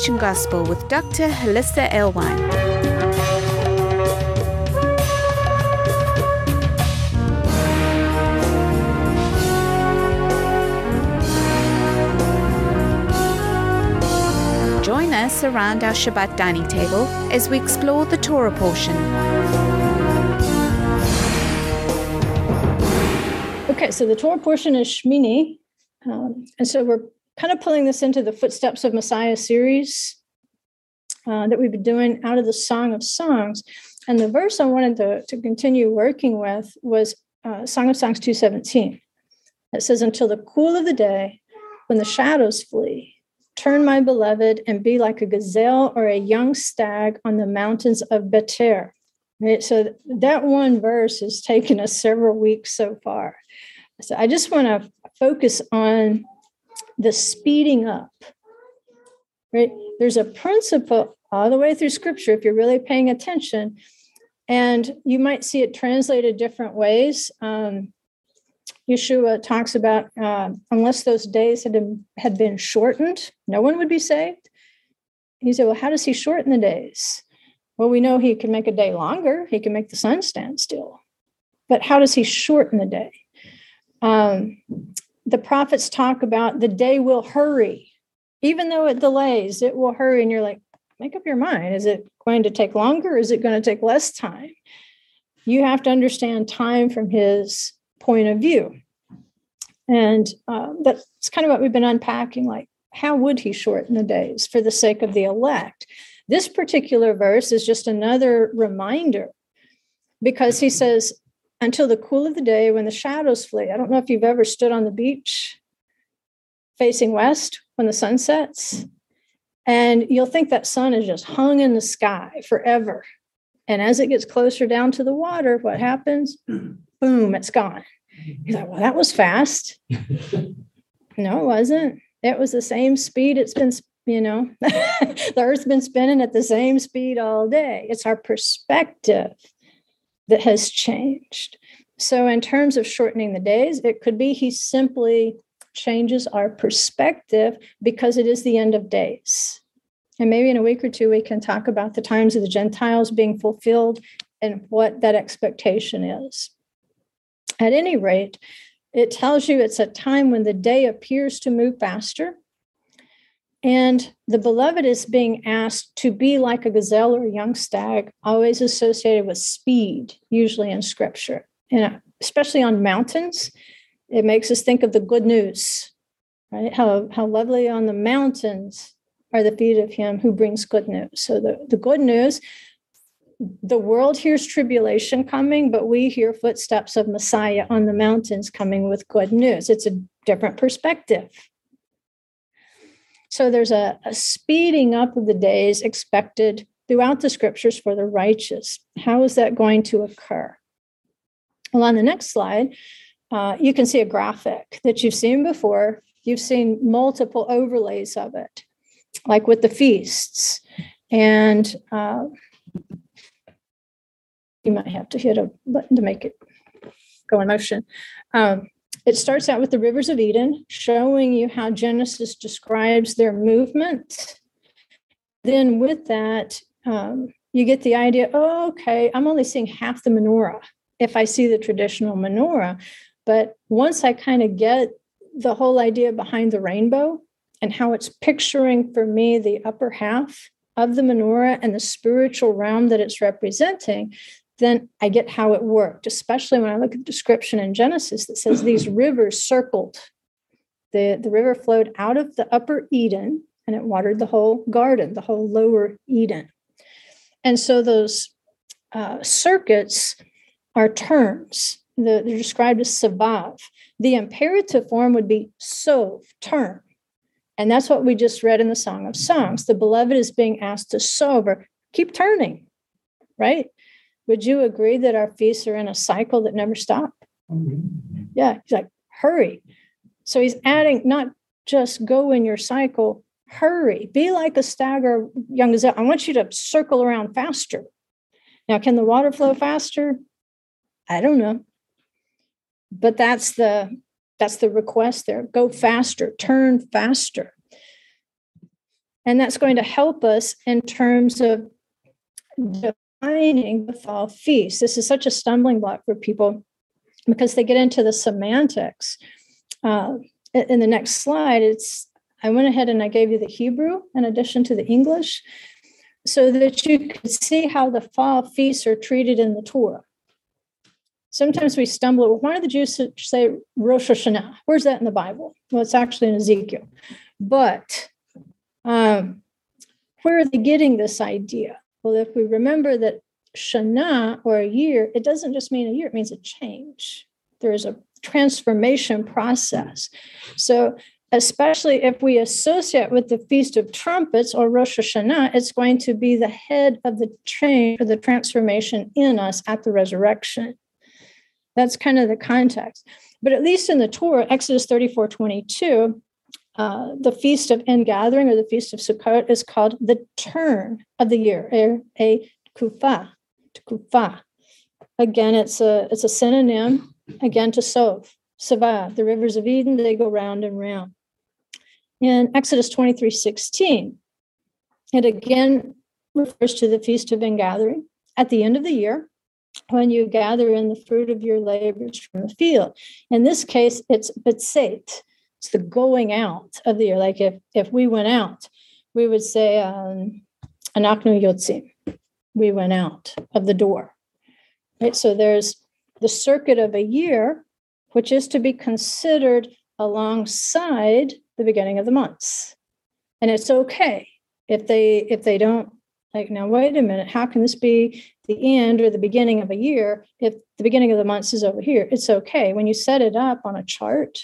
Transformation Gospel with Dr. Hollisa Alewine. Join us around our Shabbat dining table as we explore the Torah portion. Okay, so the Torah portion is Shmini. Um, and so we're kind of pulling this into the Footsteps of Messiah series uh, that we've been doing out of the Song of Songs. And the verse I wanted to, to continue working with was uh, Song of Songs 217. It says, Until the cool of the day, when the shadows flee, turn my beloved and be like a gazelle or a young stag on the mountains of Beter. Right? So that one verse has taken us several weeks so far. So I just want to focus on the speeding up. Right? There's a principle all the way through scripture if you're really paying attention. And you might see it translated different ways. Um, Yeshua talks about uh, unless those days had been, had been shortened, no one would be saved. He said, Well, how does he shorten the days? Well, we know he can make a day longer, he can make the sun stand still. But how does he shorten the day? Um, the prophets talk about the day will hurry. Even though it delays, it will hurry. And you're like, make up your mind. Is it going to take longer? Is it going to take less time? You have to understand time from his point of view. And uh, that's kind of what we've been unpacking. Like, how would he shorten the days for the sake of the elect? This particular verse is just another reminder because he says, until the cool of the day when the shadows flee. I don't know if you've ever stood on the beach facing west when the sun sets, and you'll think that sun is just hung in the sky forever. And as it gets closer down to the water, what happens? Boom, it's gone. You're like, well, that was fast. no, it wasn't. It was the same speed it's been, you know, the earth's been spinning at the same speed all day. It's our perspective that has changed. So, in terms of shortening the days, it could be he simply changes our perspective because it is the end of days. And maybe in a week or two, we can talk about the times of the Gentiles being fulfilled and what that expectation is. At any rate, it tells you it's a time when the day appears to move faster. And the beloved is being asked to be like a gazelle or a young stag, always associated with speed, usually in scripture. And uh, especially on mountains, it makes us think of the good news, right? How, how lovely on the mountains are the feet of him who brings good news. So the, the good news, the world hears tribulation coming, but we hear footsteps of Messiah on the mountains coming with good news. It's a different perspective. So there's a, a speeding up of the days expected throughout the scriptures for the righteous. How is that going to occur? Well, on the next slide, uh, you can see a graphic that you've seen before. You've seen multiple overlays of it, like with the feasts. And uh, you might have to hit a button to make it go in motion. Um, it starts out with the rivers of Eden, showing you how Genesis describes their movement. Then, with that, um, you get the idea oh, okay, I'm only seeing half the menorah if I see the traditional menorah. But once I kind of get the whole idea behind the rainbow and how it's picturing for me the upper half of the menorah and the spiritual realm that it's representing, then I get how it worked, especially when I look at the description in Genesis that says these rivers circled. The, the river flowed out of the upper Eden and it watered the whole garden, the whole lower Eden. And so those uh, circuits are terms. The, they're described as sabav. The imperative form would be sov, turn. And that's what we just read in the Song of Songs. The beloved is being asked to sober, keep turning, right? Would you agree that our feasts are in a cycle that never stop? Mm-hmm. Yeah, he's like, hurry. So he's adding not just go in your cycle, hurry, be like a stagger young gazelle. I want you to circle around faster. Now, can the water flow faster? I don't know. But that's the that's the request there. Go faster, turn faster. And that's going to help us in terms of defining the fall feast. This is such a stumbling block for people because they get into the semantics. Uh, in the next slide, it's I went ahead and I gave you the Hebrew in addition to the English so that you could see how the fall feasts are treated in the Torah. Sometimes we stumble. Well, why do the Jews say Rosh Hashanah? Where's that in the Bible? Well, it's actually in Ezekiel. But um, where are they getting this idea? Well, if we remember that Shana or a year, it doesn't just mean a year, it means a change. There is a transformation process. So especially if we associate with the Feast of Trumpets or Rosh Hashanah, it's going to be the head of the change or the transformation in us at the resurrection. That's kind of the context. But at least in the Torah, Exodus 34 22, uh, the Feast of Ingathering or the Feast of Sukkot is called the turn of the year, a, a kufa, kufa. Again, it's a, it's a synonym, again, to Sov, Savah, the rivers of Eden, they go round and round in Exodus 23 16. It again refers to the Feast of Ingathering at the end of the year when you gather in the fruit of your labors from the field. In this case, it's Betsait. It's the going out of the year. Like if, if we went out, we would say, um, Anaknu Yotzim. We went out of the door. Right? So there's the circuit of a year, which is to be considered alongside the beginning of the months. And it's okay if they if they don't like now wait a minute, how can this be the end or the beginning of a year if the beginning of the months is over here? It's okay. When you set it up on a chart,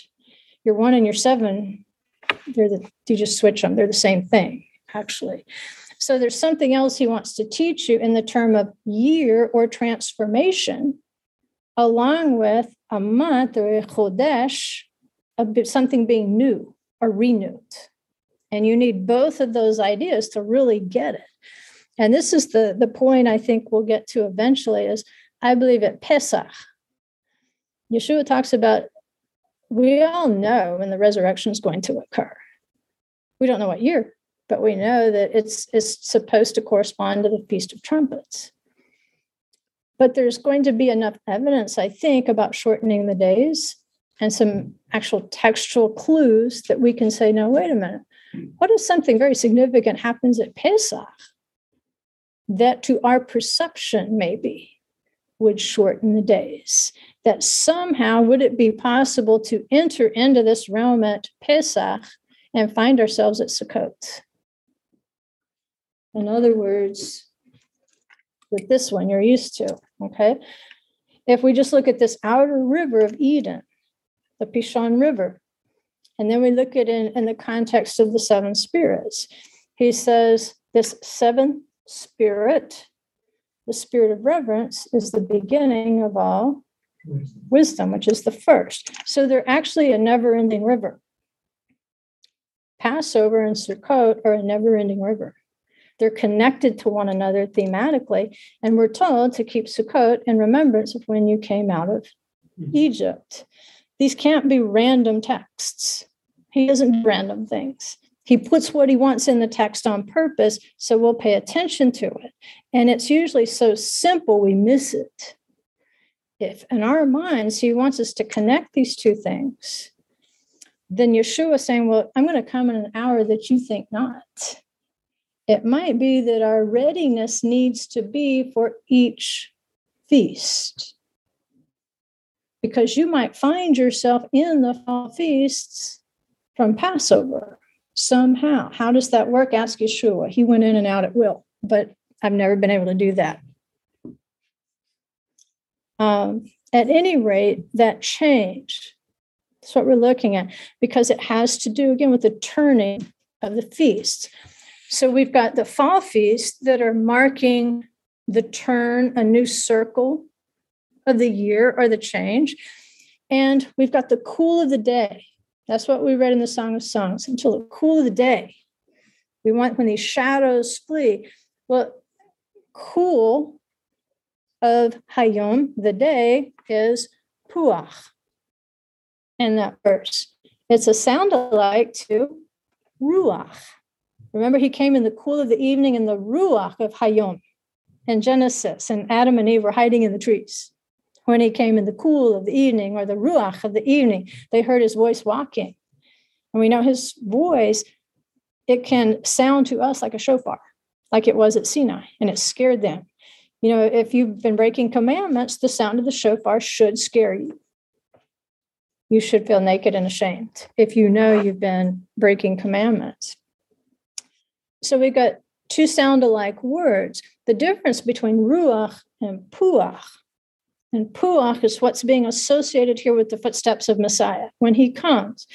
your one and your seven, they're the you just switch them, they're the same thing, actually. So there's something else he wants to teach you in the term of year or transformation, along with a month or a chodesh, something being new are renewed. And you need both of those ideas to really get it. And this is the, the point I think we'll get to eventually is I believe at Pesach, Yeshua talks about we all know when the resurrection is going to occur. We don't know what year, but we know that it's, it's supposed to correspond to the Feast of Trumpets. But there's going to be enough evidence, I think, about shortening the days and some actual textual clues that we can say, no, wait a minute. What if something very significant happens at Pesach that to our perception maybe would shorten the days? That somehow would it be possible to enter into this realm at Pesach and find ourselves at Sukkot? In other words, with this one you're used to, okay? If we just look at this outer river of Eden, the Pishon River. And then we look at it in, in the context of the seven spirits. He says this seventh spirit, the spirit of reverence, is the beginning of all wisdom, which is the first. So they're actually a never ending river. Passover and Sukkot are a never ending river. They're connected to one another thematically, and we're told to keep Sukkot in remembrance of when you came out of. Egypt. These can't be random texts. He doesn't do random things. He puts what he wants in the text on purpose, so we'll pay attention to it. And it's usually so simple we miss it. If in our minds he wants us to connect these two things, then Yeshua saying, Well, I'm going to come in an hour that you think not. It might be that our readiness needs to be for each feast because you might find yourself in the fall feasts from Passover somehow. How does that work? Ask Yeshua. He went in and out at will, but I've never been able to do that. Um, at any rate, that change. That's what we're looking at because it has to do again with the turning of the feasts. So we've got the fall feasts that are marking the turn, a new circle of the year or the change. And we've got the cool of the day. That's what we read in the Song of Songs until the cool of the day. We want when these shadows flee. Well, cool of Hayom, the day, is Puach in that verse. It's a sound alike to Ruach, Remember, he came in the cool of the evening in the Ruach of Hayom in Genesis, and Adam and Eve were hiding in the trees. When he came in the cool of the evening or the Ruach of the evening, they heard his voice walking. And we know his voice, it can sound to us like a shofar, like it was at Sinai, and it scared them. You know, if you've been breaking commandments, the sound of the shofar should scare you. You should feel naked and ashamed if you know you've been breaking commandments. So we've got two sound alike words. The difference between ruach and puach. And puach is what's being associated here with the footsteps of Messiah when he comes.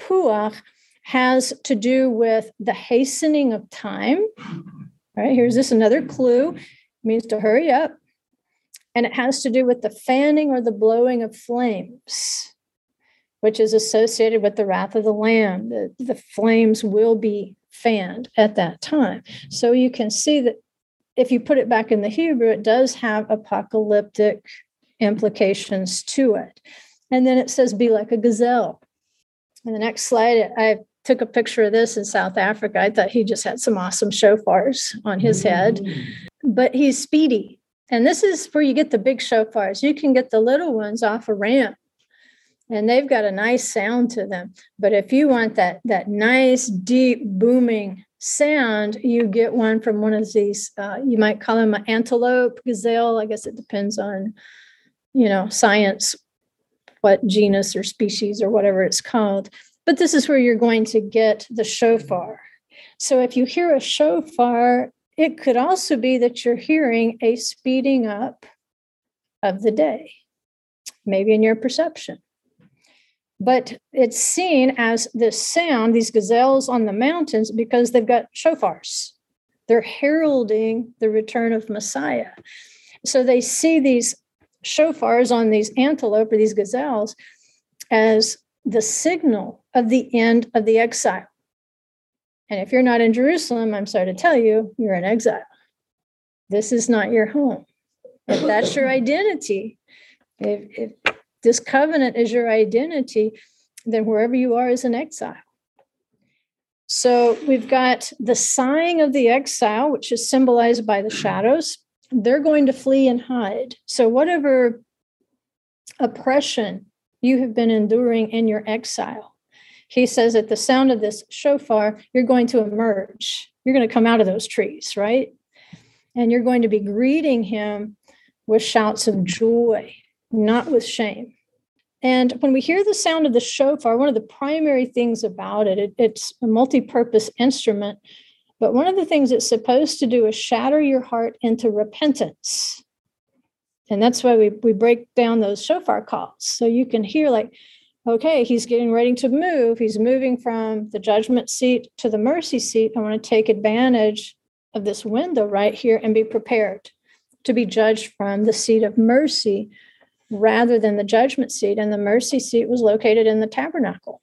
Puach has to do with the hastening of time. Right here's this another clue. It means to hurry up. And it has to do with the fanning or the blowing of flames, which is associated with the wrath of the Lamb. The, the flames will be fanned at that time. So you can see that if you put it back in the Hebrew, it does have apocalyptic implications to it. And then it says, be like a gazelle. In the next slide, I took a picture of this in South Africa. I thought he just had some awesome shofars on his mm. head, but he's speedy. And this is where you get the big shofars. You can get the little ones off a ramp and they've got a nice sound to them. But if you want that that nice deep booming sound, you get one from one of these. Uh, you might call them an antelope, gazelle. I guess it depends on, you know, science, what genus or species or whatever it's called. But this is where you're going to get the shofar. So if you hear a shofar, it could also be that you're hearing a speeding up of the day, maybe in your perception but it's seen as this sound, these gazelles on the mountains, because they've got shofars. They're heralding the return of Messiah. So they see these shofars on these antelope or these gazelles as the signal of the end of the exile. And if you're not in Jerusalem, I'm sorry to tell you, you're in exile. This is not your home. If that's your identity, if, if this covenant is your identity, then wherever you are is an exile. So we've got the sighing of the exile, which is symbolized by the shadows. They're going to flee and hide. So, whatever oppression you have been enduring in your exile, he says at the sound of this shofar, you're going to emerge. You're going to come out of those trees, right? And you're going to be greeting him with shouts of joy not with shame. And when we hear the sound of the shofar, one of the primary things about it, it it's a multi purpose instrument. But one of the things it's supposed to do is shatter your heart into repentance. And that's why we, we break down those shofar calls. So you can hear, like, okay, he's getting ready to move. He's moving from the judgment seat to the mercy seat. I want to take advantage of this window right here and be prepared to be judged from the seat of mercy rather than the judgment seat. And the mercy seat was located in the tabernacle,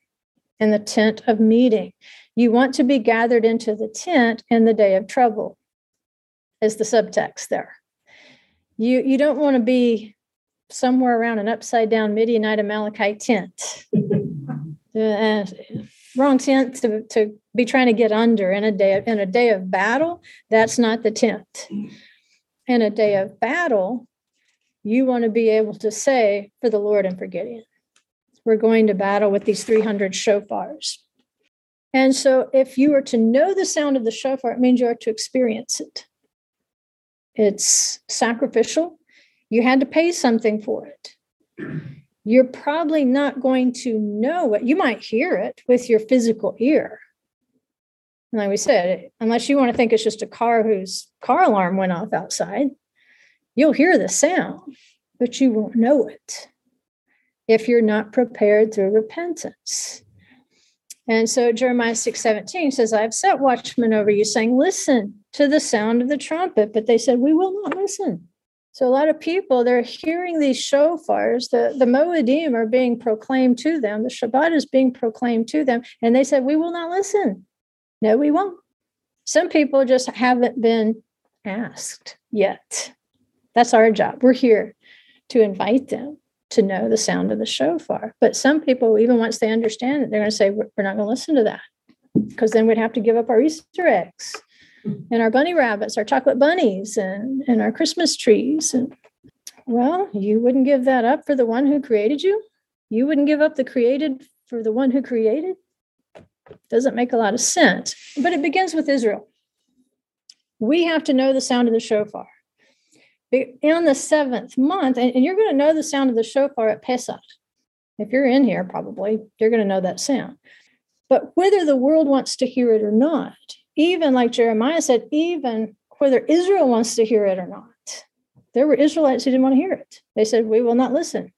in the tent of meeting. You want to be gathered into the tent in the day of trouble, is the subtext there. You, you don't want to be somewhere around an upside down Midianite Amalekite tent. uh, wrong tent to, to be trying to get under in a day of, in a day of battle. That's not the tent. In a day of battle, you want to be able to say for the Lord and for Gideon. We're going to battle with these 300 shofars. And so, if you are to know the sound of the shofar, it means you are to experience it. It's sacrificial. You had to pay something for it. You're probably not going to know it. You might hear it with your physical ear. And like we said, unless you want to think it's just a car whose car alarm went off outside, You'll hear the sound, but you won't know it if you're not prepared through repentance. And so Jeremiah 6 17 says, I've set watchmen over you, saying, Listen to the sound of the trumpet. But they said, We will not listen. So a lot of people, they're hearing these shofars, the, the Moedim are being proclaimed to them, the Shabbat is being proclaimed to them, and they said, We will not listen. No, we won't. Some people just haven't been asked yet. That's our job. We're here to invite them to know the sound of the shofar. But some people, even once they understand it, they're going to say, We're not going to listen to that. because then we'd have to give up our Easter eggs and our bunny rabbits, our chocolate bunnies, and, and our Christmas trees. And well, you wouldn't give that up for the one who created you. You wouldn't give up the created for the one who created. Doesn't make a lot of sense. But it begins with Israel. We have to know the sound of the shofar. In the seventh month, and you're going to know the sound of the shofar at Pesach. If you're in here, probably you're going to know that sound. But whether the world wants to hear it or not, even like Jeremiah said, even whether Israel wants to hear it or not, there were Israelites who didn't want to hear it. They said, We will not listen.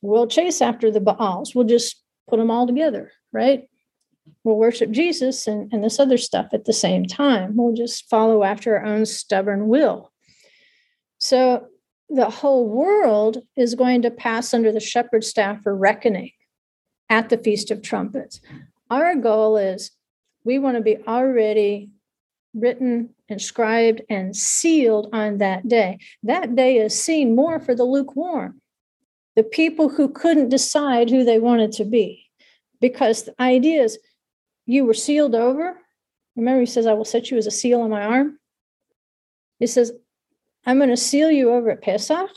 We'll chase after the Baals. We'll just put them all together, right? We'll worship Jesus and, and this other stuff at the same time. We'll just follow after our own stubborn will. So the whole world is going to pass under the shepherd staff for reckoning at the Feast of Trumpets. Our goal is we want to be already written, inscribed, and sealed on that day. That day is seen more for the lukewarm, the people who couldn't decide who they wanted to be. Because the idea is you were sealed over. Remember, he says, I will set you as a seal on my arm. He says, I'm going to seal you over at Pesach.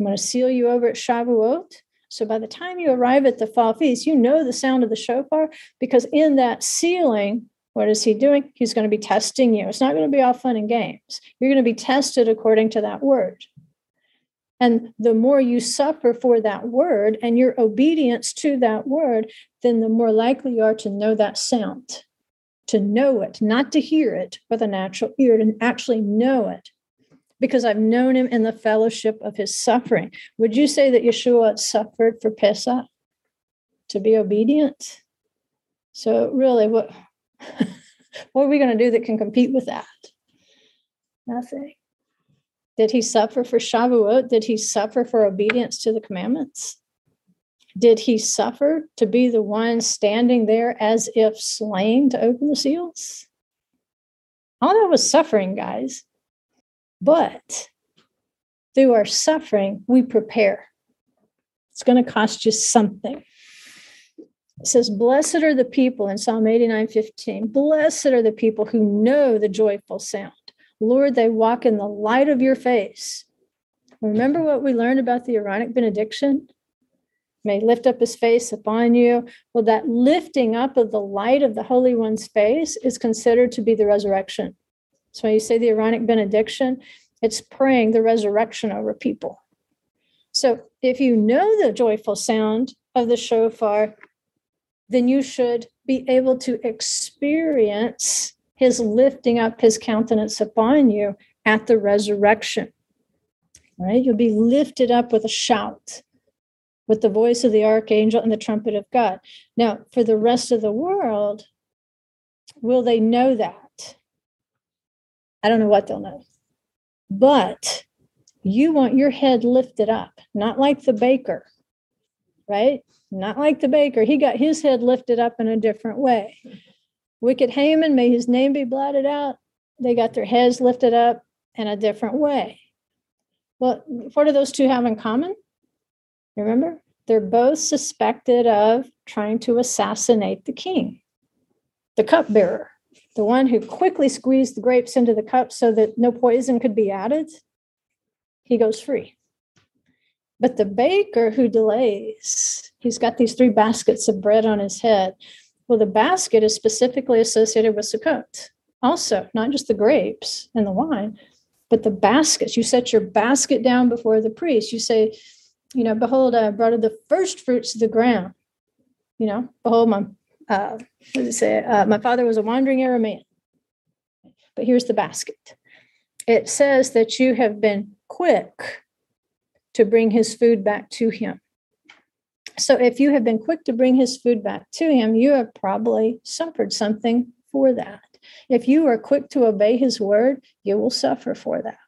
I'm going to seal you over at Shavuot. So by the time you arrive at the fall feast, you know the sound of the shofar because in that sealing, what is he doing? He's going to be testing you. It's not going to be all fun and games. You're going to be tested according to that word. And the more you suffer for that word and your obedience to that word, then the more likely you are to know that sound, to know it, not to hear it with a natural ear, to actually know it because I've known him in the fellowship of his suffering. Would you say that Yeshua suffered for Pesach to be obedient? So really, what what are we going to do that can compete with that? Nothing. Did he suffer for Shavuot? Did he suffer for obedience to the commandments? Did he suffer to be the one standing there as if slain to open the seals? All that was suffering, guys. But through our suffering, we prepare. It's going to cost you something. It says, Blessed are the people in Psalm 89 15. Blessed are the people who know the joyful sound. Lord, they walk in the light of your face. Remember what we learned about the Aaronic benediction? May lift up his face upon you. Well, that lifting up of the light of the Holy One's face is considered to be the resurrection. So when you say the Aaronic benediction, it's praying the resurrection over people. So if you know the joyful sound of the shofar, then you should be able to experience his lifting up his countenance upon you at the resurrection. Right? You'll be lifted up with a shout, with the voice of the archangel and the trumpet of God. Now, for the rest of the world, will they know that? I don't know what they'll know. But you want your head lifted up, not like the baker, right? Not like the baker. He got his head lifted up in a different way. Wicked Haman, may his name be blotted out. They got their heads lifted up in a different way. Well, what do those two have in common? Remember? They're both suspected of trying to assassinate the king, the cupbearer the one who quickly squeezed the grapes into the cup so that no poison could be added, he goes free. But the baker who delays, he's got these three baskets of bread on his head. Well, the basket is specifically associated with Sukkot. Also, not just the grapes and the wine, but the baskets. You set your basket down before the priest. You say, you know, behold, I brought the first fruits of the ground. You know, behold, my uh, what does it say? Uh, my father was a wandering Aramean. But here's the basket. It says that you have been quick to bring his food back to him. So if you have been quick to bring his food back to him, you have probably suffered something for that. If you are quick to obey his word, you will suffer for that.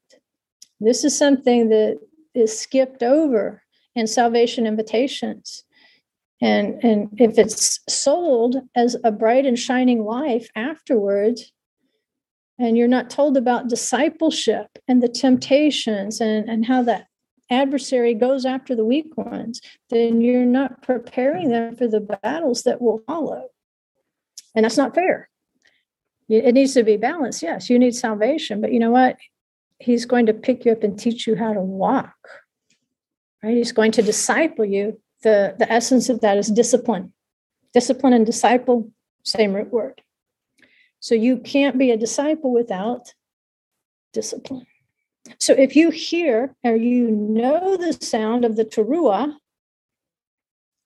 This is something that is skipped over in salvation invitations and and if it's sold as a bright and shining life afterwards and you're not told about discipleship and the temptations and, and how that adversary goes after the weak ones then you're not preparing them for the battles that will follow And that's not fair. It needs to be balanced. Yes, you need salvation, but you know what? He's going to pick you up and teach you how to walk. Right? He's going to disciple you. The, the essence of that is discipline. Discipline and disciple, same root word. So you can't be a disciple without discipline. So if you hear or you know the sound of the teruah,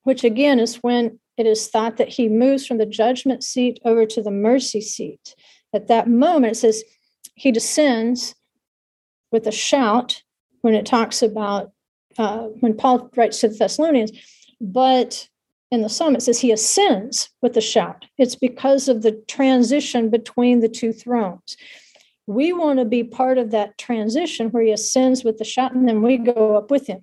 which again is when it is thought that he moves from the judgment seat over to the mercy seat. At that moment, it says he descends with a shout when it talks about uh, when Paul writes to the Thessalonians, but in the psalm it says he ascends with a shout. It's because of the transition between the two thrones. We want to be part of that transition where he ascends with the shout and then we go up with him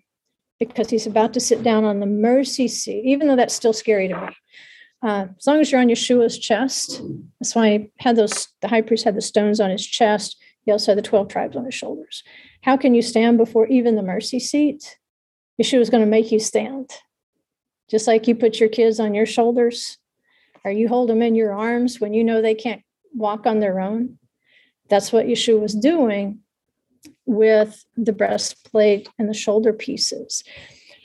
because he's about to sit down on the mercy seat, even though that's still scary to me. Uh, as long as you're on Yeshua's chest, that's why he had those, the high priest had the stones on his chest. He also had the 12 tribes on his shoulders. How can you stand before even the mercy seat? Yeshua is going to make you stand. Just like you put your kids on your shoulders, or you hold them in your arms when you know they can't walk on their own. That's what Yeshua was doing with the breastplate and the shoulder pieces.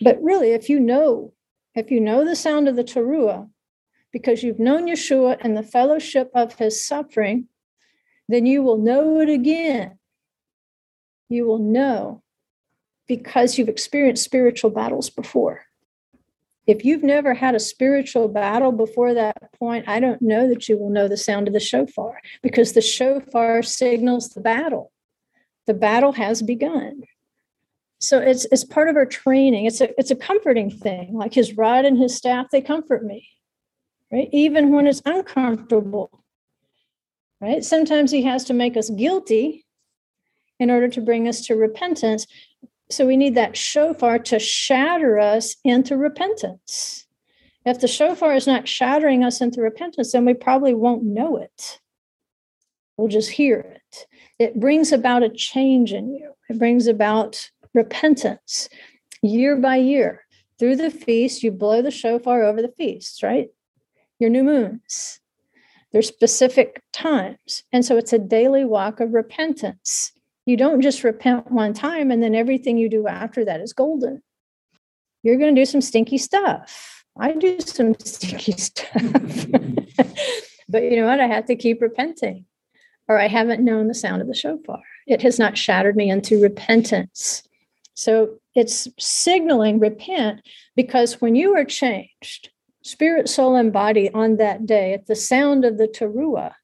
But really, if you know, if you know the sound of the teruah, because you've known Yeshua and the fellowship of his suffering, then you will know it again. You will know because you've experienced spiritual battles before. If you've never had a spiritual battle before that point, I don't know that you will know the sound of the shofar because the shofar signals the battle the battle has begun. So it's it's part of our training. It's a it's a comforting thing. Like his rod and his staff, they comfort me, right? Even when it's uncomfortable, right? Sometimes he has to make us guilty in order to bring us to repentance. So we need that shofar to shatter us into repentance. If the shofar is not shattering us into repentance, then we probably won't know it. We'll just hear it it brings about a change in you. It brings about repentance year by year. Through the feast, you blow the shofar over the feasts, right? Your new moons. There's specific times. And so it's a daily walk of repentance. You don't just repent one time and then everything you do after that is golden. You're going to do some stinky stuff. I do some stinky stuff. but you know what? I have to keep repenting or I haven't known the sound of the shofar. It has not shattered me into repentance. So it's signaling repent because when you are changed, spirit, soul, and body on that day at the sound of the teruah,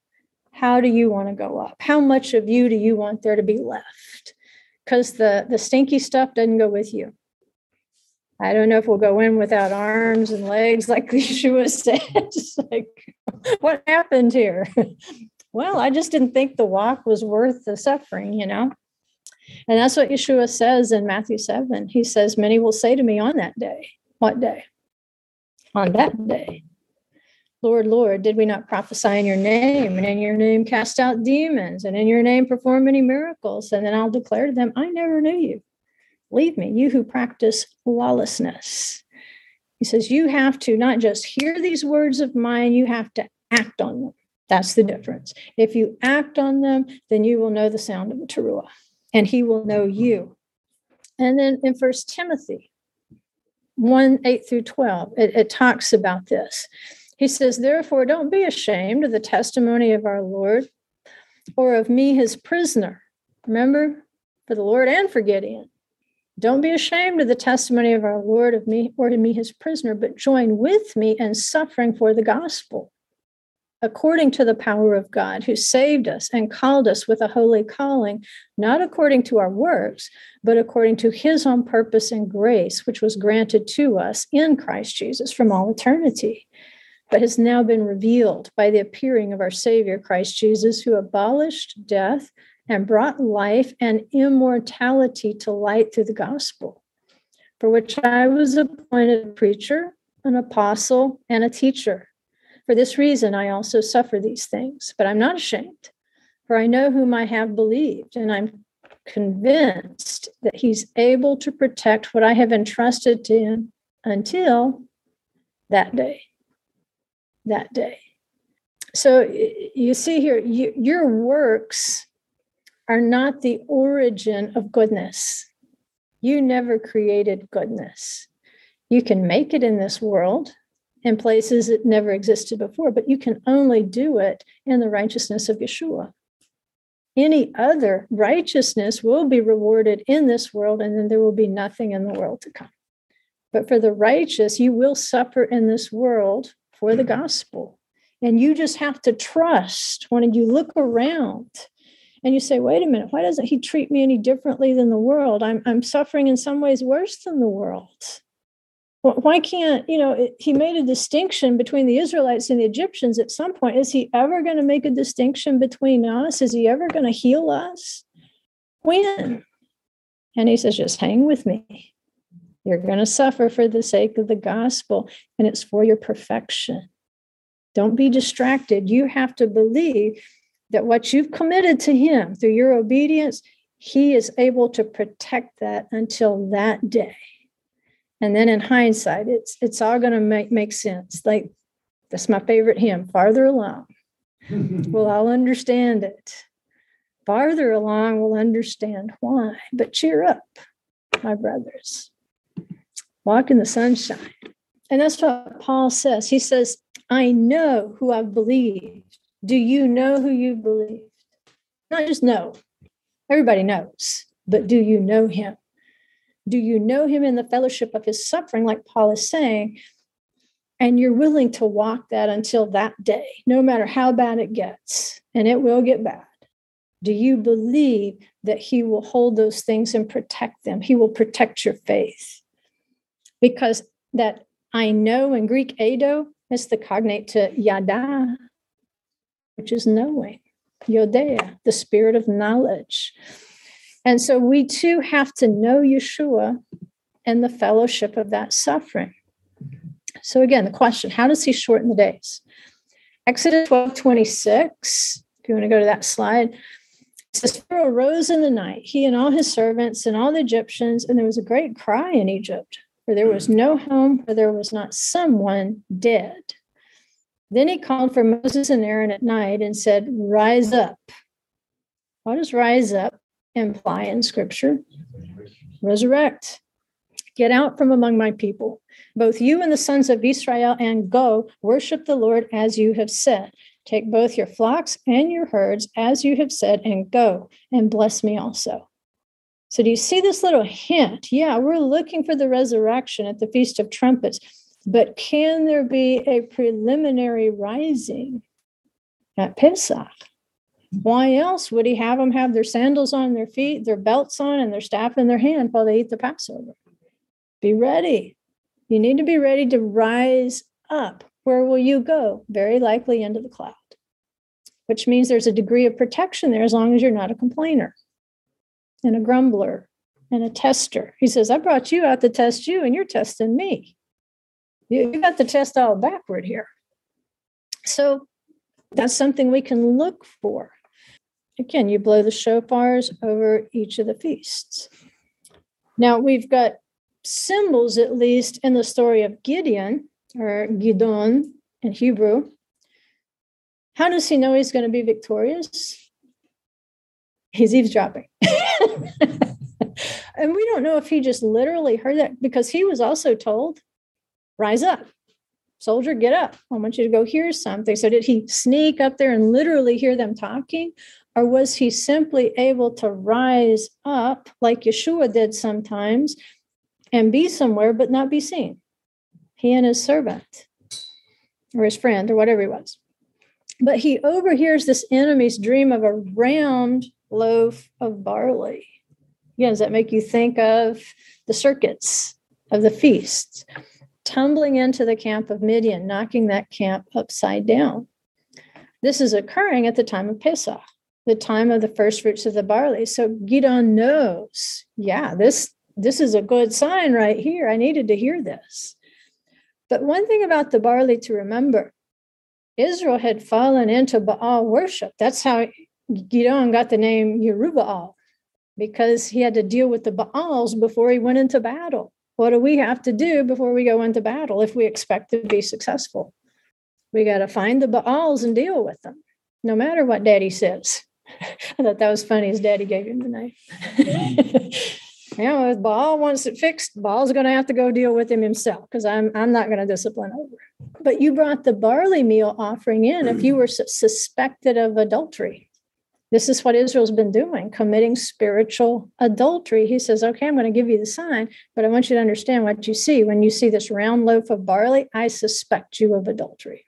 how do you want to go up? How much of you do you want there to be left? Because the, the stinky stuff doesn't go with you. I don't know if we'll go in without arms and legs, like Yeshua said. like, what happened here? well, I just didn't think the walk was worth the suffering, you know? And that's what Yeshua says in Matthew 7. He says, Many will say to me on that day, What day? On that day. Lord, Lord, did we not prophesy in your name, and in your name cast out demons, and in your name perform many miracles? And then I'll declare to them, I never knew you. Leave me, you who practice lawlessness. He says, You have to not just hear these words of mine, you have to act on them. That's the difference. If you act on them, then you will know the sound of the teruah, and he will know you. And then in First Timothy 1 8 through 12, it, it talks about this. He says, Therefore, don't be ashamed of the testimony of our Lord or of me, his prisoner. Remember, for the Lord and for Gideon. Don't be ashamed of the testimony of our Lord of me or to me, his prisoner, but join with me in suffering for the gospel according to the power of God, who saved us and called us with a holy calling, not according to our works, but according to his own purpose and grace, which was granted to us in Christ Jesus from all eternity, but has now been revealed by the appearing of our Savior, Christ Jesus, who abolished death and brought life and immortality to light through the gospel, for which I was appointed a preacher, an apostle, and a teacher. For this reason, I also suffer these things, but I'm not ashamed, for I know whom I have believed, and I'm convinced that he's able to protect what I have entrusted to him until that day. That day. So you see here, you, your works are not the origin of goodness. You never created goodness. You can make it in this world in places it never existed before, but you can only do it in the righteousness of Yeshua. Any other righteousness will be rewarded in this world, and then there will be nothing in the world to come. But for the righteous, you will suffer in this world for the gospel. And you just have to trust when you look around and you say, wait a minute, why doesn't he treat me any differently than the world? I'm, I'm suffering in some ways worse than the world. Why can't, you know, he made a distinction between the Israelites and the Egyptians at some point. Is he ever going to make a distinction between us? Is he ever going to heal us? When? And he says, just hang with me. You're going to suffer for the sake of the gospel, and it's for your perfection. Don't be distracted. You have to believe that what you've committed to Him through your obedience, He is able to protect that until that day. And then in hindsight, it's it's all going to make make sense. Like that's my favorite hymn, "Farther Along." we'll all understand it. Farther along, we'll understand why. But cheer up, my brothers. Walk in the sunshine. And that's what Paul says. He says, I know who I've believed. Do you know who you believed? Not just know, everybody knows, but do you know him? Do you know him in the fellowship of his suffering, like Paul is saying? And you're willing to walk that until that day, no matter how bad it gets, and it will get bad. Do you believe that he will hold those things and protect them? He will protect your faith. Because that I know in Greek, eido, is the cognate to yada, which is knowing, yodea, the spirit of knowledge. And so we too have to know Yeshua and the fellowship of that suffering. So again, the question, how does he shorten the days? Exodus 12, 26, if you want to go to that slide, says Pharaoh rose in the night, he and all his servants and all the Egyptians, and there was a great cry in Egypt, for there was hmm. no home where there was not someone dead. Then he called for Moses and Aaron at night and said, Rise up. What does rise up imply in scripture? Resurrect. Get out from among my people, both you and the sons of Israel, and go worship the Lord as you have said. Take both your flocks and your herds as you have said, and go and bless me also. So, do you see this little hint? Yeah, we're looking for the resurrection at the Feast of Trumpets. But can there be a preliminary rising at Pesach? Why else would he have them have their sandals on their feet, their belts on, and their staff in their hand while they eat the Passover? Be ready. You need to be ready to rise up. Where will you go? Very likely into the cloud, which means there's a degree of protection there as long as you're not a complainer and a grumbler and a tester. He says, I brought you out to test you, and you're testing me. You, got the test all backward here. So that's something we can look for. Again, you blow the shofars over each of the feasts. Now we've got symbols, at least in the story of Gideon or Gidon in Hebrew. How does he know he's going to be victorious? He's eavesdropping. and we don't know if he just literally heard that because he was also told rise up. Soldier, get up. I want you to go hear something. So, did he sneak up there and literally hear them talking? Or was he simply able to rise up like Yeshua did sometimes and be somewhere but not be seen? He and his servant or his friend or whatever he was. But he overhears this enemy's dream of a round loaf of barley. Again, does that make you think of the circuits of the feasts? tumbling into the camp of Midian, knocking that camp upside down. This is occurring at the time of Pesach, the time of the first fruits of the barley. So Gidon knows, yeah, this this is a good sign right here. I needed to hear this. But one thing about the barley to remember Israel had fallen into Baal worship. That's how Gidon got the name Yerubbaal, because he had to deal with the Baals before he went into battle. What do we have to do before we go into battle if we expect to be successful? We got to find the Baals and deal with them, no matter what daddy says. I thought that was funny as daddy gave him the knife. you know, if Baal wants it fixed, Baal's going to have to go deal with him himself because I'm, I'm not going to discipline over. But you brought the barley meal offering in if you were suspected of adultery. This is what Israel's been doing, committing spiritual adultery. He says, Okay, I'm going to give you the sign, but I want you to understand what you see. When you see this round loaf of barley, I suspect you of adultery.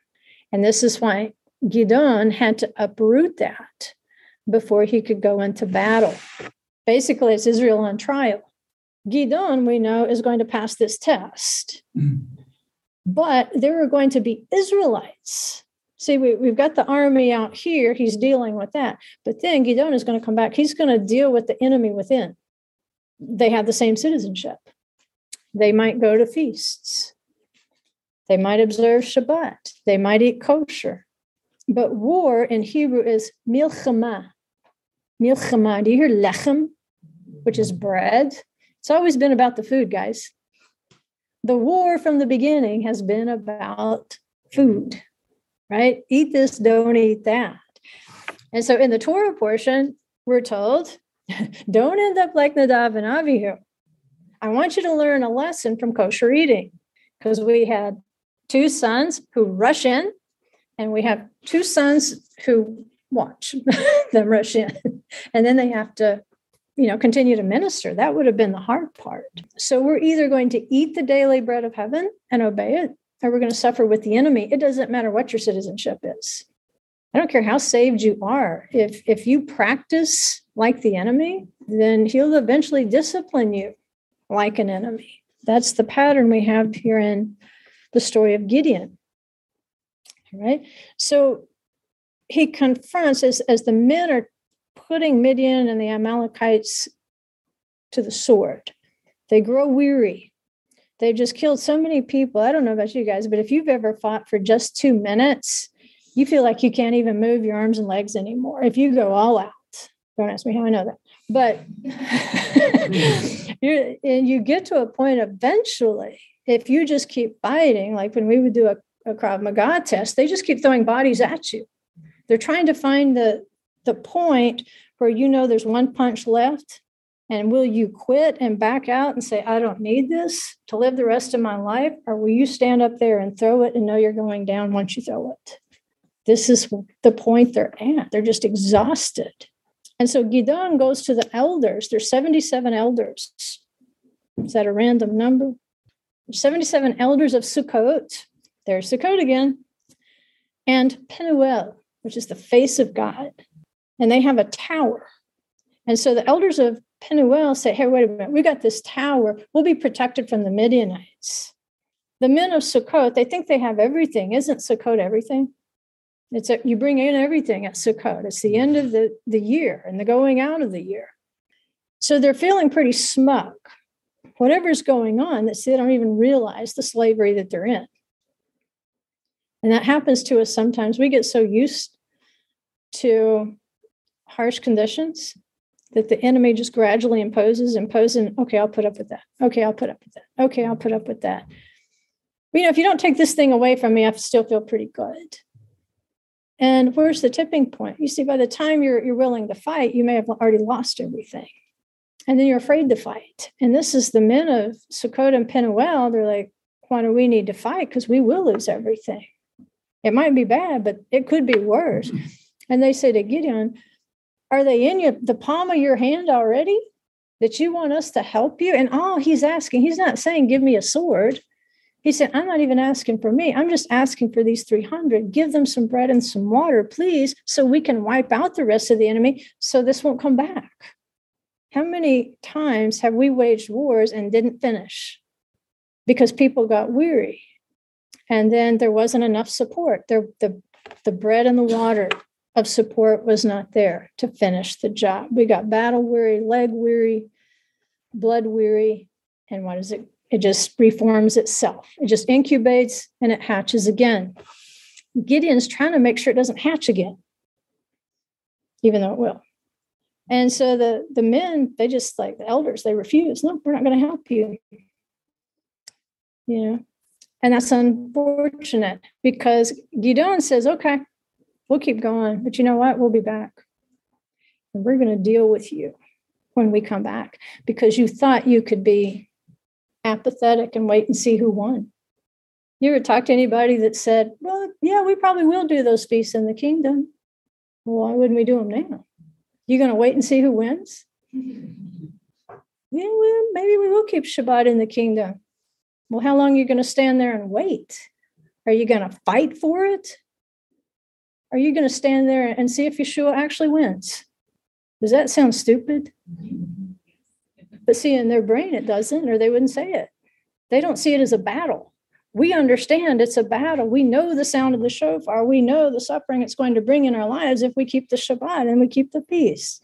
And this is why Gideon had to uproot that before he could go into battle. Basically, it's Israel on trial. Gideon, we know, is going to pass this test. Mm. But there are going to be Israelites. See, we, we've got the army out here. He's dealing with that. But then Gideon is going to come back. He's going to deal with the enemy within. They have the same citizenship. They might go to feasts. They might observe Shabbat. They might eat kosher. But war in Hebrew is milchama. Milchama. Do you hear lechem, which is bread? It's always been about the food, guys. The war from the beginning has been about food, right? Eat this, don't eat that. And so in the Torah portion, we're told, don't end up like Nadav and Avihu. I want you to learn a lesson from kosher eating because we had two sons who rush in, and we have two sons who watch them rush in, and then they have to, you know, continue to minister. That would have been the hard part. So we're either going to eat the daily bread of heaven and obey it, or we're going to suffer with the enemy. It doesn't matter what your citizenship is. I don't care how saved you are. If if you practice like the enemy, then he'll eventually discipline you like an enemy. That's the pattern we have here in the story of Gideon. Right? So he confronts as, as the men are putting Midian and the Amalekites to the sword. They grow weary. They've just killed so many people. I don't know about you guys, but if you've ever fought for just two minutes, you feel like you can't even move your arms and legs anymore. If you go all out, don't ask me how I know that. But you and you get to a point eventually if you just keep fighting, like when we would do a, a Krav Maga test, they just keep throwing bodies at you. They're trying to find the the point where you know there's one punch left. And will you quit and back out and say, I don't need this to live the rest of my life? Or will you stand up there and throw it and know you're going down once you throw it? This is the point they're at. They're just exhausted. And so Gideon goes to the elders. There's 77 elders. Is that a random number? 77 elders of Sukkot. There's Sukkot again. And Penuel, which is the face of God. And they have a tower. And so the elders of Penuel said, hey, wait a minute, we got this tower. We'll be protected from the Midianites. The men of Sukkot, they think they have everything. Isn't Sukkot everything? It's a, you bring in everything at Sukkot. It's the end of the, the year and the going out of the year. So they're feeling pretty smug whatever's going on that they don't even realize the slavery that they're in. And that happens to us sometimes. We get so used to harsh conditions that the enemy just gradually imposes, imposing, okay, I'll put up with that. Okay, I'll put up with that. Okay, I'll put up with that. But, you know, if you don't take this thing away from me, I still feel pretty good. And where's the tipping point? You see, by the time you're you're willing to fight, you may have already lost everything and then you're afraid to fight. And this is the men of Sukkot and Penuel. They're like, why do we need to fight? Because we will lose everything. It might be bad, but it could be worse. And they say to Gideon, Are they in your, the palm of your hand already? That you want us to help you? And all he's asking, he's not saying, Give me a sword. He said, I'm not even asking for me. I'm just asking for these 300. Give them some bread and some water, please, so we can wipe out the rest of the enemy so this won't come back. How many times have we waged wars and didn't finish because people got weary? And then there wasn't enough support. There, the, the bread and the water of support was not there to finish the job. We got battle weary, leg weary, blood weary. And what is it? It just reforms itself. It just incubates and it hatches again. Gideon's trying to make sure it doesn't hatch again, even though it will. And so the the men, they just like the elders, they refuse. No, we're not going to help you. You know, and that's unfortunate because Gideon says, okay, we'll keep going, but you know what? We'll be back. And we're going to deal with you when we come back because you thought you could be apathetic and wait and see who won. You ever talk to anybody that said, well, yeah, we probably will do those feasts in the kingdom? Well, why wouldn't we do them now? You going to wait and see who wins? yeah, well, maybe we will keep Shabbat in the kingdom. Well, how long are you going to stand there and wait? Are you going to fight for it? Are you going to stand there and see if Yeshua actually wins? Does that sound stupid? But see, in their brain, it doesn't, or they wouldn't say it. They don't see it as a battle. We understand it's a battle. We know the sound of the shofar. We know the suffering it's going to bring in our lives if we keep the Shabbat and we keep the peace.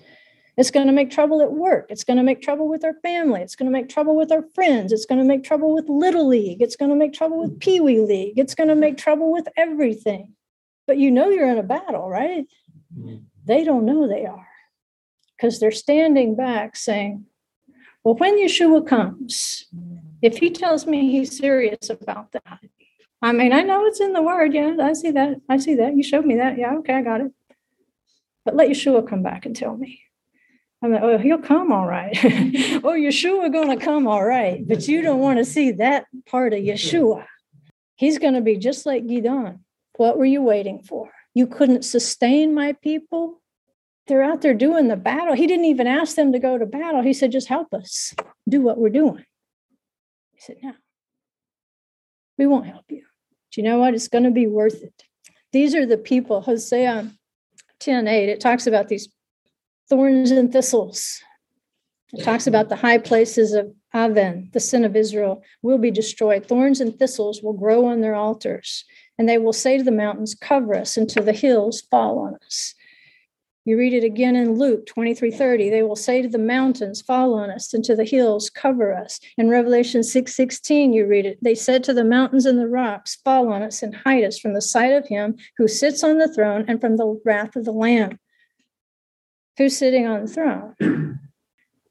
It's going to make trouble at work. It's going to make trouble with our family. It's going to make trouble with our friends. It's going to make trouble with Little League. It's going to make trouble with Pee Wee League. It's going to make trouble with everything. But you know you're in a battle, right? They don't know they are because they're standing back saying, well, when Yeshua comes, if he tells me he's serious about that, I mean, I know it's in the word. Yeah, I see that. I see that. You showed me that. Yeah, okay, I got it. But let Yeshua come back and tell me. I'm like, oh, he'll come all right. oh, Yeshua going to come all right. But you don't want to see that part of Yeshua. He's going to be just like Gideon. What were you waiting for? You couldn't sustain my people. They're out there doing the battle. He didn't even ask them to go to battle. He said, just help us do what we're doing. He said, no, we won't help you. Do you know what? It's going to be worth it. These are the people, Hosea 10 8, it talks about these thorns and thistles. It talks about the high places of Aven, the sin of Israel, will be destroyed. Thorns and thistles will grow on their altars, and they will say to the mountains, Cover us, and to the hills, fall on us. You read it again in Luke 23 30. They will say to the mountains, Fall on us, and to the hills, cover us. In Revelation 6 16, you read it. They said to the mountains and the rocks, Fall on us and hide us from the sight of him who sits on the throne and from the wrath of the Lamb. Who's sitting on the throne?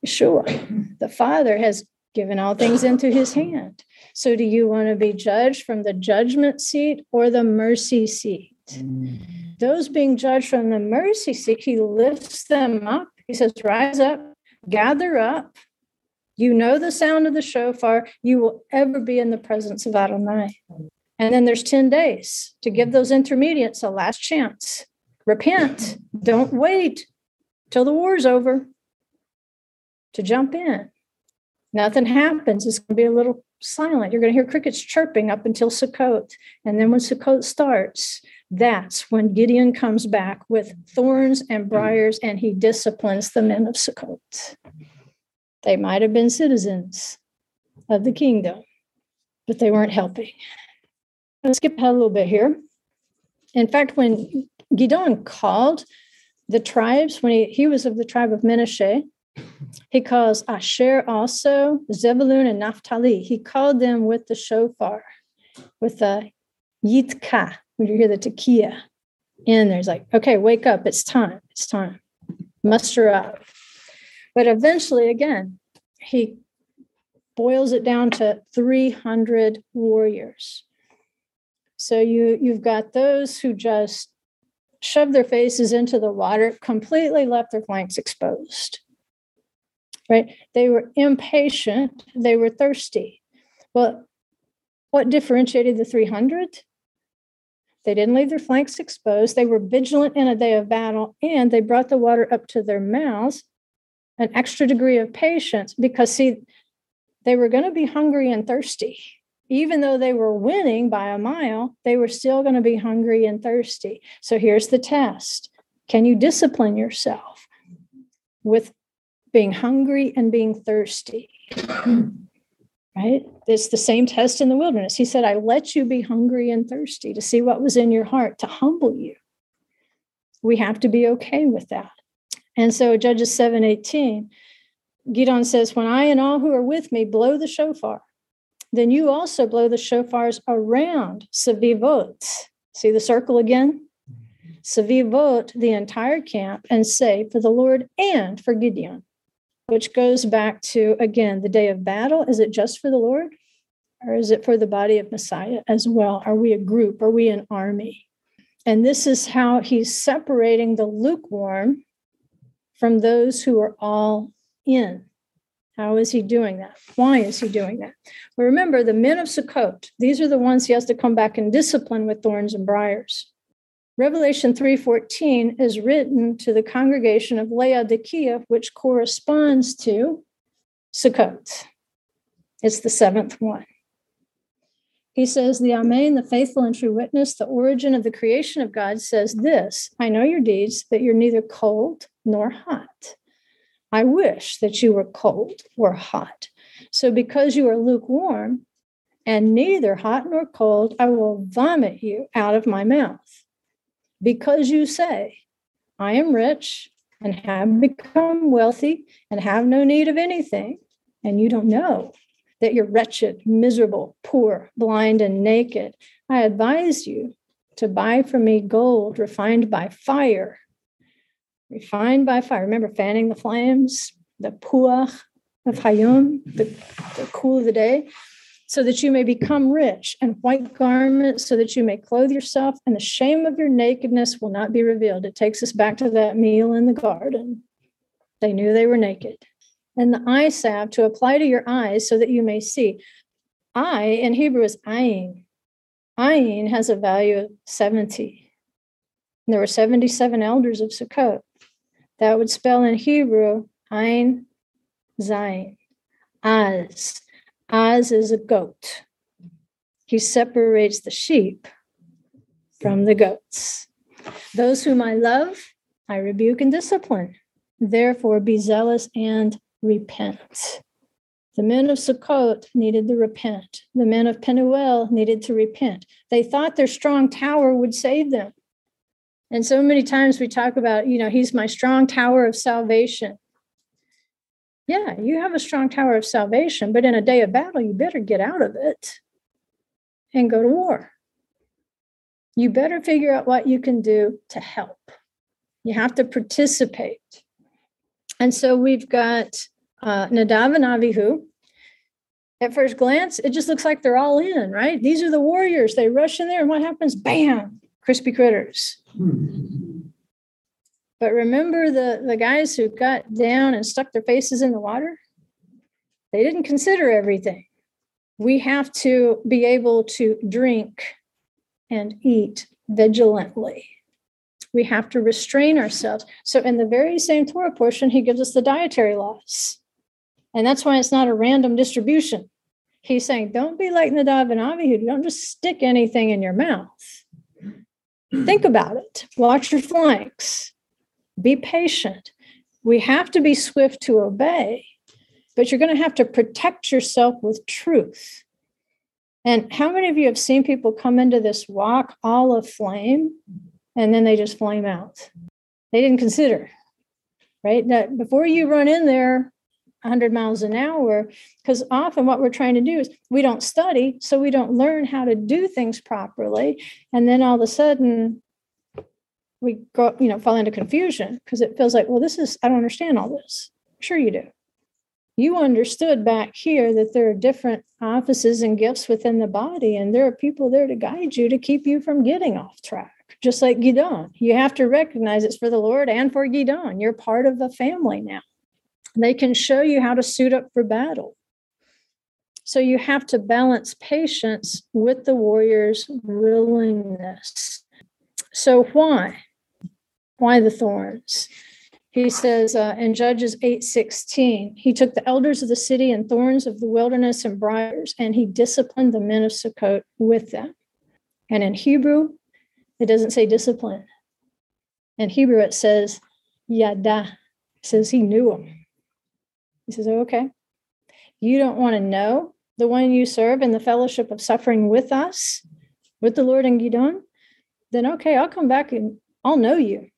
Yeshua. The Father has given all things into his hand. So, do you want to be judged from the judgment seat or the mercy seat? Mm. Those being judged from the mercy seat, he lifts them up. He says, Rise up, gather up. You know the sound of the shofar. You will ever be in the presence of Adonai. And then there's 10 days to give those intermediates a last chance. Repent. Don't wait till the war's over to jump in. Nothing happens. It's going to be a little silent. You're going to hear crickets chirping up until Sukkot. And then when Sukkot starts, that's when Gideon comes back with thorns and hmm. briars and he disciplines the men of Sukkot. They might have been citizens of the kingdom, but they weren't helping. Let's skip ahead a little bit here. In fact, when Gideon called the tribes, when he, he was of the tribe of Menashe, he calls Asher also, Zebulun and Naphtali. He called them with the shofar, with the yitka, when you hear the tekiah in there's like, okay, wake up, it's time, it's time, muster up. But eventually, again, he boils it down to 300 warriors. So you you've got those who just shoved their faces into the water, completely left their flanks exposed. Right? They were impatient, they were thirsty. Well, what differentiated the 300? They didn't leave their flanks exposed. They were vigilant in a day of battle, and they brought the water up to their mouths, an extra degree of patience, because, see, they were going to be hungry and thirsty. Even though they were winning by a mile, they were still going to be hungry and thirsty. So here's the test Can you discipline yourself with being hungry and being thirsty? right? It's the same test in the wilderness. He said, I let you be hungry and thirsty to see what was in your heart, to humble you. We have to be okay with that. And so Judges 7 18, Gideon says, When I and all who are with me blow the shofar, then you also blow the shofars around Savivot. See the circle again? Savivot, the entire camp, and say, For the Lord and for Gideon which goes back to again the day of battle. Is it just for the Lord? Or is it for the body of Messiah as well? Are we a group? Are we an army? And this is how he's separating the lukewarm from those who are all in. How is he doing that? Why is he doing that? Well, remember, the men of Sukkot, these are the ones he has to come back and discipline with thorns and briars. Revelation 3:14 is written to the congregation of Laodicea, which corresponds to Sukkot. It's the seventh one. He says, The Amen, the faithful and true witness, the origin of the creation of God, says this I know your deeds, that you're neither cold nor hot. I wish that you were cold or hot. So, because you are lukewarm and neither hot nor cold, I will vomit you out of my mouth. Because you say, I am rich and have become wealthy and have no need of anything, and you don't know that you're wretched, miserable, poor, blind, and naked, I advise you to buy from me gold refined by fire. Refined by fire. Remember fanning the flames, the puach of Hayom, the, the cool of the day, so that you may become rich, and white garments, so that you may clothe yourself, and the shame of your nakedness will not be revealed. It takes us back to that meal in the garden. They knew they were naked and the eye salve to apply to your eyes so that you may see. Eye in Hebrew is ayin. Ayin has a value of 70. And there were 77 elders of Sukkot. That would spell in Hebrew Ayin Zayin. Az. Az is a goat. He separates the sheep from the goats. Those whom I love, I rebuke and discipline. Therefore, be zealous and repent. The men of Sukkot needed to repent. The men of Penuel needed to repent. They thought their strong tower would save them. And so many times we talk about, you know, he's my strong tower of salvation. Yeah, you have a strong tower of salvation, but in a day of battle, you better get out of it and go to war. You better figure out what you can do to help. You have to participate. And so we've got uh, Nadav and Avihu. At first glance, it just looks like they're all in, right? These are the warriors. They rush in there, and what happens? Bam! Crispy critters. But remember the, the guys who got down and stuck their faces in the water? They didn't consider everything. We have to be able to drink and eat vigilantly we have to restrain ourselves. So, in the very same Torah portion, he gives us the dietary laws. And that's why it's not a random distribution. He's saying, don't be like Nadav and Avihu. Don't just stick anything in your mouth. Think about it. Watch your flanks. Be patient. We have to be swift to obey, but you're going to have to protect yourself with truth. And how many of you have seen people come into this walk all aflame and then they just flame out. They didn't consider, right? That before you run in there 100 miles an hour, because often what we're trying to do is we don't study, so we don't learn how to do things properly. And then all of a sudden, we go, you know, fall into confusion because it feels like, well, this is, I don't understand all this. Sure, you do. You understood back here that there are different offices and gifts within the body, and there are people there to guide you to keep you from getting off track just like Gidon. You have to recognize it's for the Lord and for Gidon. You're part of the family now. They can show you how to suit up for battle. So you have to balance patience with the warrior's willingness. So why? Why the thorns? He says uh, in Judges 8:16, he took the elders of the city and thorns of the wilderness and briars, and he disciplined the men of Sukkot with them. And in Hebrew, it doesn't say discipline. In Hebrew, it says yada. It says he knew them. He says, okay. You don't want to know the one you serve in the fellowship of suffering with us, with the Lord and Gidon, then okay, I'll come back and I'll know you.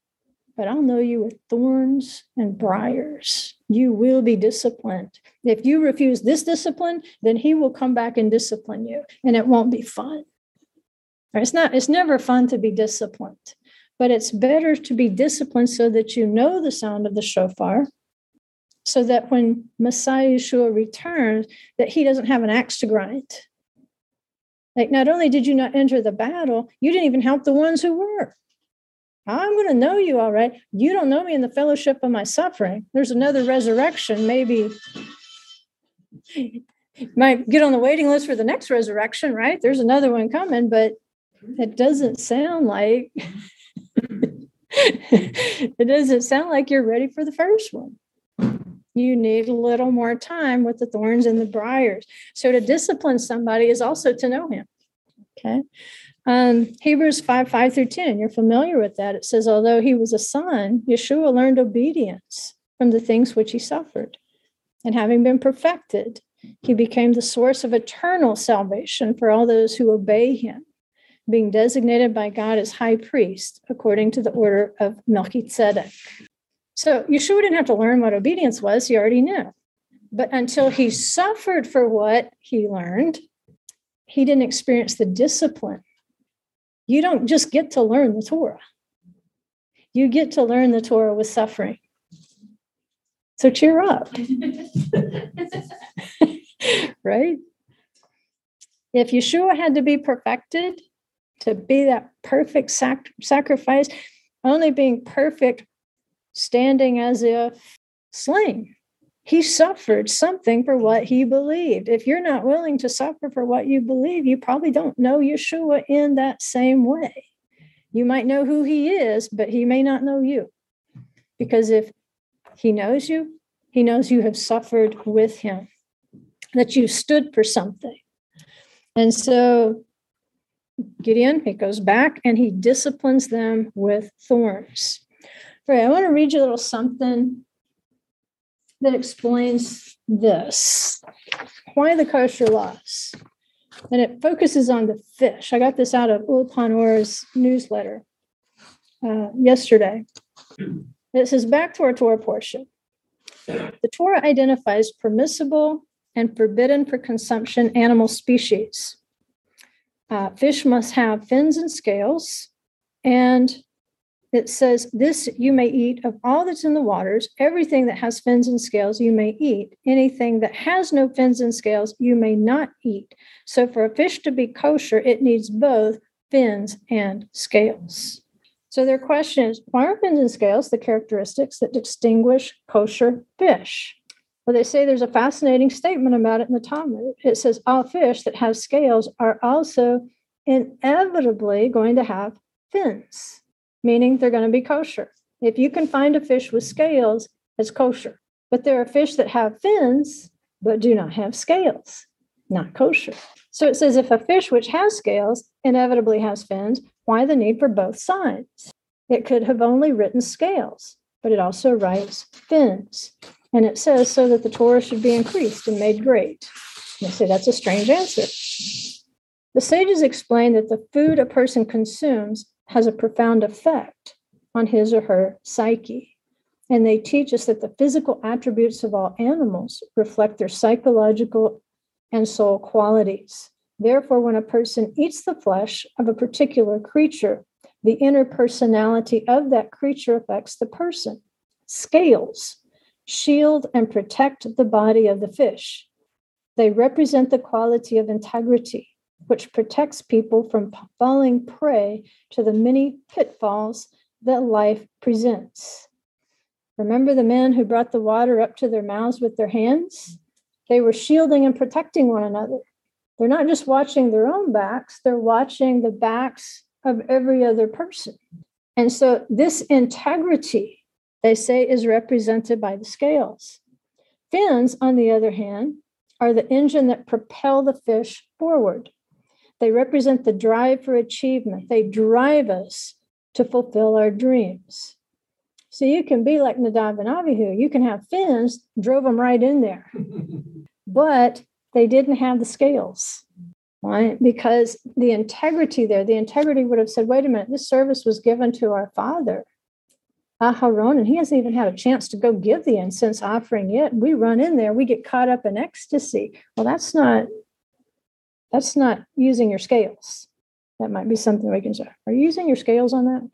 But I'll know you with thorns and briars. You will be disciplined. If you refuse this discipline, then he will come back and discipline you, and it won't be fun. It's not, it's never fun to be disciplined, but it's better to be disciplined so that you know the sound of the shofar, so that when Messiah Yeshua returns, that he doesn't have an axe to grind. Like, not only did you not enter the battle, you didn't even help the ones who were. I'm going to know you all right. You don't know me in the fellowship of my suffering. There's another resurrection. Maybe might get on the waiting list for the next resurrection, right? There's another one coming, but it doesn't sound like it doesn't sound like you're ready for the first one. You need a little more time with the thorns and the briars. So to discipline somebody is also to know him. Okay. Um, Hebrews 5 5 through 10, you're familiar with that. It says, although he was a son, Yeshua learned obedience from the things which he suffered. And having been perfected, he became the source of eternal salvation for all those who obey him, being designated by God as high priest according to the order of Melchizedek. So Yeshua didn't have to learn what obedience was, he already knew. But until he suffered for what he learned, he didn't experience the discipline. You don't just get to learn the Torah, you get to learn the Torah with suffering. So cheer up. right? If Yeshua had to be perfected, to be that perfect sac- sacrifice, only being perfect, standing as if slain. He suffered something for what he believed. If you're not willing to suffer for what you believe, you probably don't know Yeshua in that same way. You might know who he is, but he may not know you. Because if he knows you, he knows you have suffered with him that you stood for something. And so Gideon, he goes back and he disciplines them with thorns. All right, I want to read you a little something that explains this why the kosher laws. And it focuses on the fish. I got this out of Ulpan Or's newsletter uh, yesterday. It says back to our Torah portion. The Torah identifies permissible and forbidden for consumption animal species. Uh, fish must have fins and scales, and it says, This you may eat of all that's in the waters, everything that has fins and scales you may eat. Anything that has no fins and scales you may not eat. So, for a fish to be kosher, it needs both fins and scales. So, their question is why are fins and scales the characteristics that distinguish kosher fish? Well, they say there's a fascinating statement about it in the Talmud. It says all fish that have scales are also inevitably going to have fins, meaning they're going to be kosher. If you can find a fish with scales, it's kosher. But there are fish that have fins but do not have scales, not kosher. So it says if a fish which has scales inevitably has fins, why the need for both sides? It could have only written scales, but it also writes fins. And it says, so that the Torah should be increased and made great. And say that's a strange answer. The sages explain that the food a person consumes has a profound effect on his or her psyche. And they teach us that the physical attributes of all animals reflect their psychological and soul qualities. Therefore, when a person eats the flesh of a particular creature, the inner personality of that creature affects the person. Scales shield and protect the body of the fish. They represent the quality of integrity, which protects people from falling prey to the many pitfalls that life presents. Remember the men who brought the water up to their mouths with their hands? They were shielding and protecting one another. They're not just watching their own backs, they're watching the backs of every other person. And so, this integrity they say is represented by the scales. Fins, on the other hand, are the engine that propel the fish forward. They represent the drive for achievement. They drive us to fulfill our dreams. So you can be like Nadav and Avihu. You can have fins, drove them right in there. but they didn't have the scales, right? Because the integrity there, the integrity would have said, wait a minute, this service was given to our father. Aharon, and he hasn't even had a chance to go give the incense offering yet. We run in there, we get caught up in ecstasy. Well, that's not that's not using your scales. That might be something we can say. Are you using your scales on that?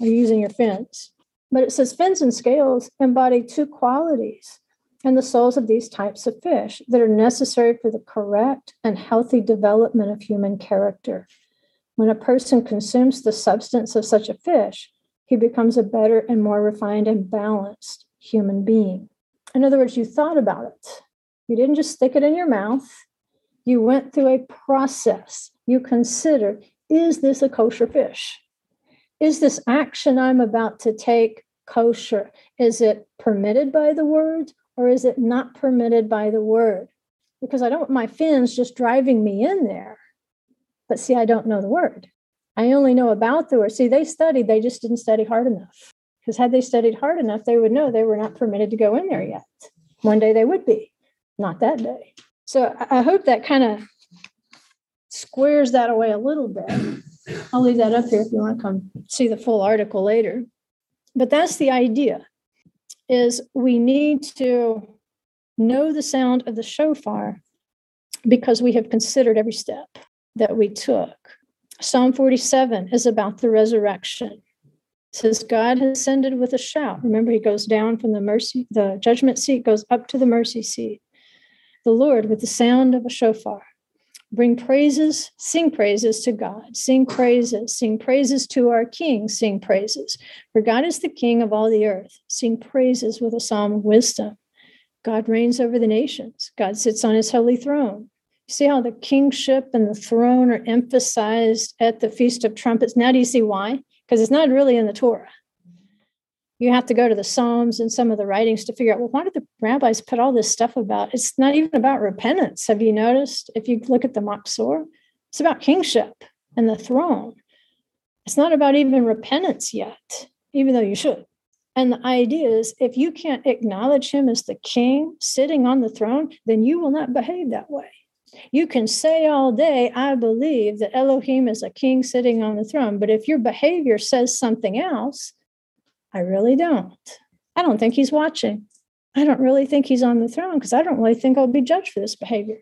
Are you using your fins? But it says fins and scales embody two qualities. and the souls of these types of fish that are necessary for the correct and healthy development of human character. When a person consumes the substance of such a fish, he becomes a better and more refined and balanced human being. In other words, you thought about it. You didn't just stick it in your mouth. You went through a process. You considered is this a kosher fish? Is this action I'm about to take kosher? Is it permitted by the word or is it not permitted by the word? Because I don't want my fins just driving me in there. But see, I don't know the word. I only know about the word. See, they studied, they just didn't study hard enough. Because had they studied hard enough, they would know they were not permitted to go in there yet. One day they would be, not that day. So I hope that kind of squares that away a little bit. I'll leave that up here if you want to come see the full article later. But that's the idea is we need to know the sound of the shofar because we have considered every step that we took. Psalm 47 is about the resurrection. It says God has ascended with a shout. Remember, he goes down from the mercy, the judgment seat goes up to the mercy seat. The Lord with the sound of a shofar. Bring praises, sing praises to God, sing praises, sing praises to our King, sing praises. For God is the King of all the earth. Sing praises with a psalm of wisdom. God reigns over the nations. God sits on his holy throne. You see how the kingship and the throne are emphasized at the Feast of Trumpets. Now, do you see why? Because it's not really in the Torah. You have to go to the Psalms and some of the writings to figure out, well, why did the rabbis put all this stuff about? It's not even about repentance. Have you noticed? If you look at the Machzor, it's about kingship and the throne. It's not about even repentance yet, even though you should. And the idea is if you can't acknowledge him as the king sitting on the throne, then you will not behave that way. You can say all day, I believe that Elohim is a king sitting on the throne. But if your behavior says something else, I really don't. I don't think he's watching. I don't really think he's on the throne because I don't really think I'll be judged for this behavior.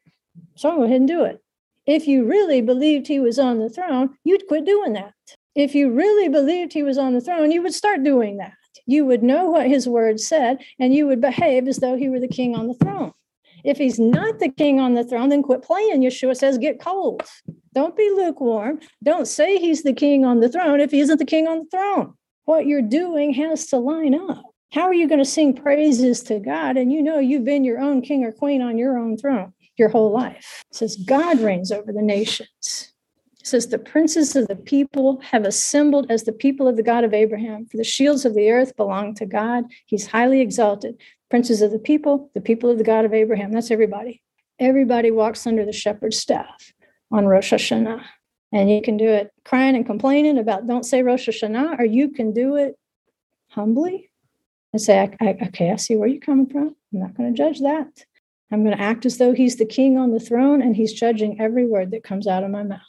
So I'll go ahead and do it. If you really believed he was on the throne, you'd quit doing that. If you really believed he was on the throne, you would start doing that. You would know what his word said and you would behave as though he were the king on the throne. If he's not the king on the throne, then quit playing. Yeshua says, get cold. Don't be lukewarm. Don't say he's the king on the throne if he isn't the king on the throne. What you're doing has to line up. How are you going to sing praises to God and you know you've been your own king or queen on your own throne your whole life? It says God reigns over the nations. It says the princes of the people have assembled as the people of the God of Abraham. For the shields of the earth belong to God. He's highly exalted princes of the people, the people of the God of Abraham. That's everybody. Everybody walks under the shepherd's staff on Rosh Hashanah. And you can do it crying and complaining about don't say Rosh Hashanah, or you can do it humbly and say, I, I, okay, I see where you're coming from. I'm not going to judge that. I'm going to act as though he's the king on the throne and he's judging every word that comes out of my mouth.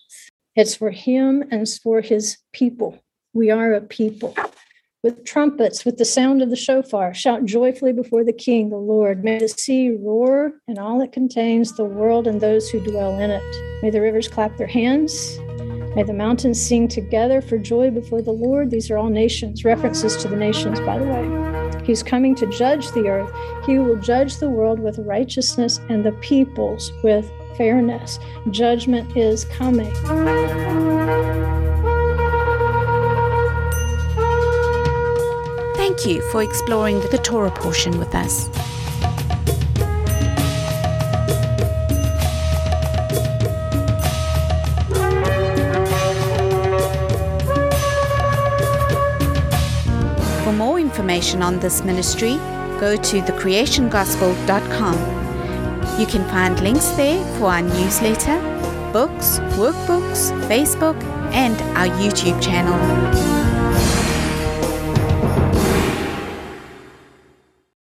It's for him and it's for his people. We are a people with trumpets, with the sound of the shofar. Shout joyfully before the King, the Lord. May the sea roar and all it contains, the world and those who dwell in it. May the rivers clap their hands. May the mountains sing together for joy before the Lord. These are all nations, references to the nations, by the way. He's coming to judge the earth. He will judge the world with righteousness and the peoples with fairness. Judgment is coming. Thank you for exploring the Torah portion with us. Information on this ministry, go to thecreationgospel.com. You can find links there for our newsletter, books, workbooks, Facebook, and our YouTube channel.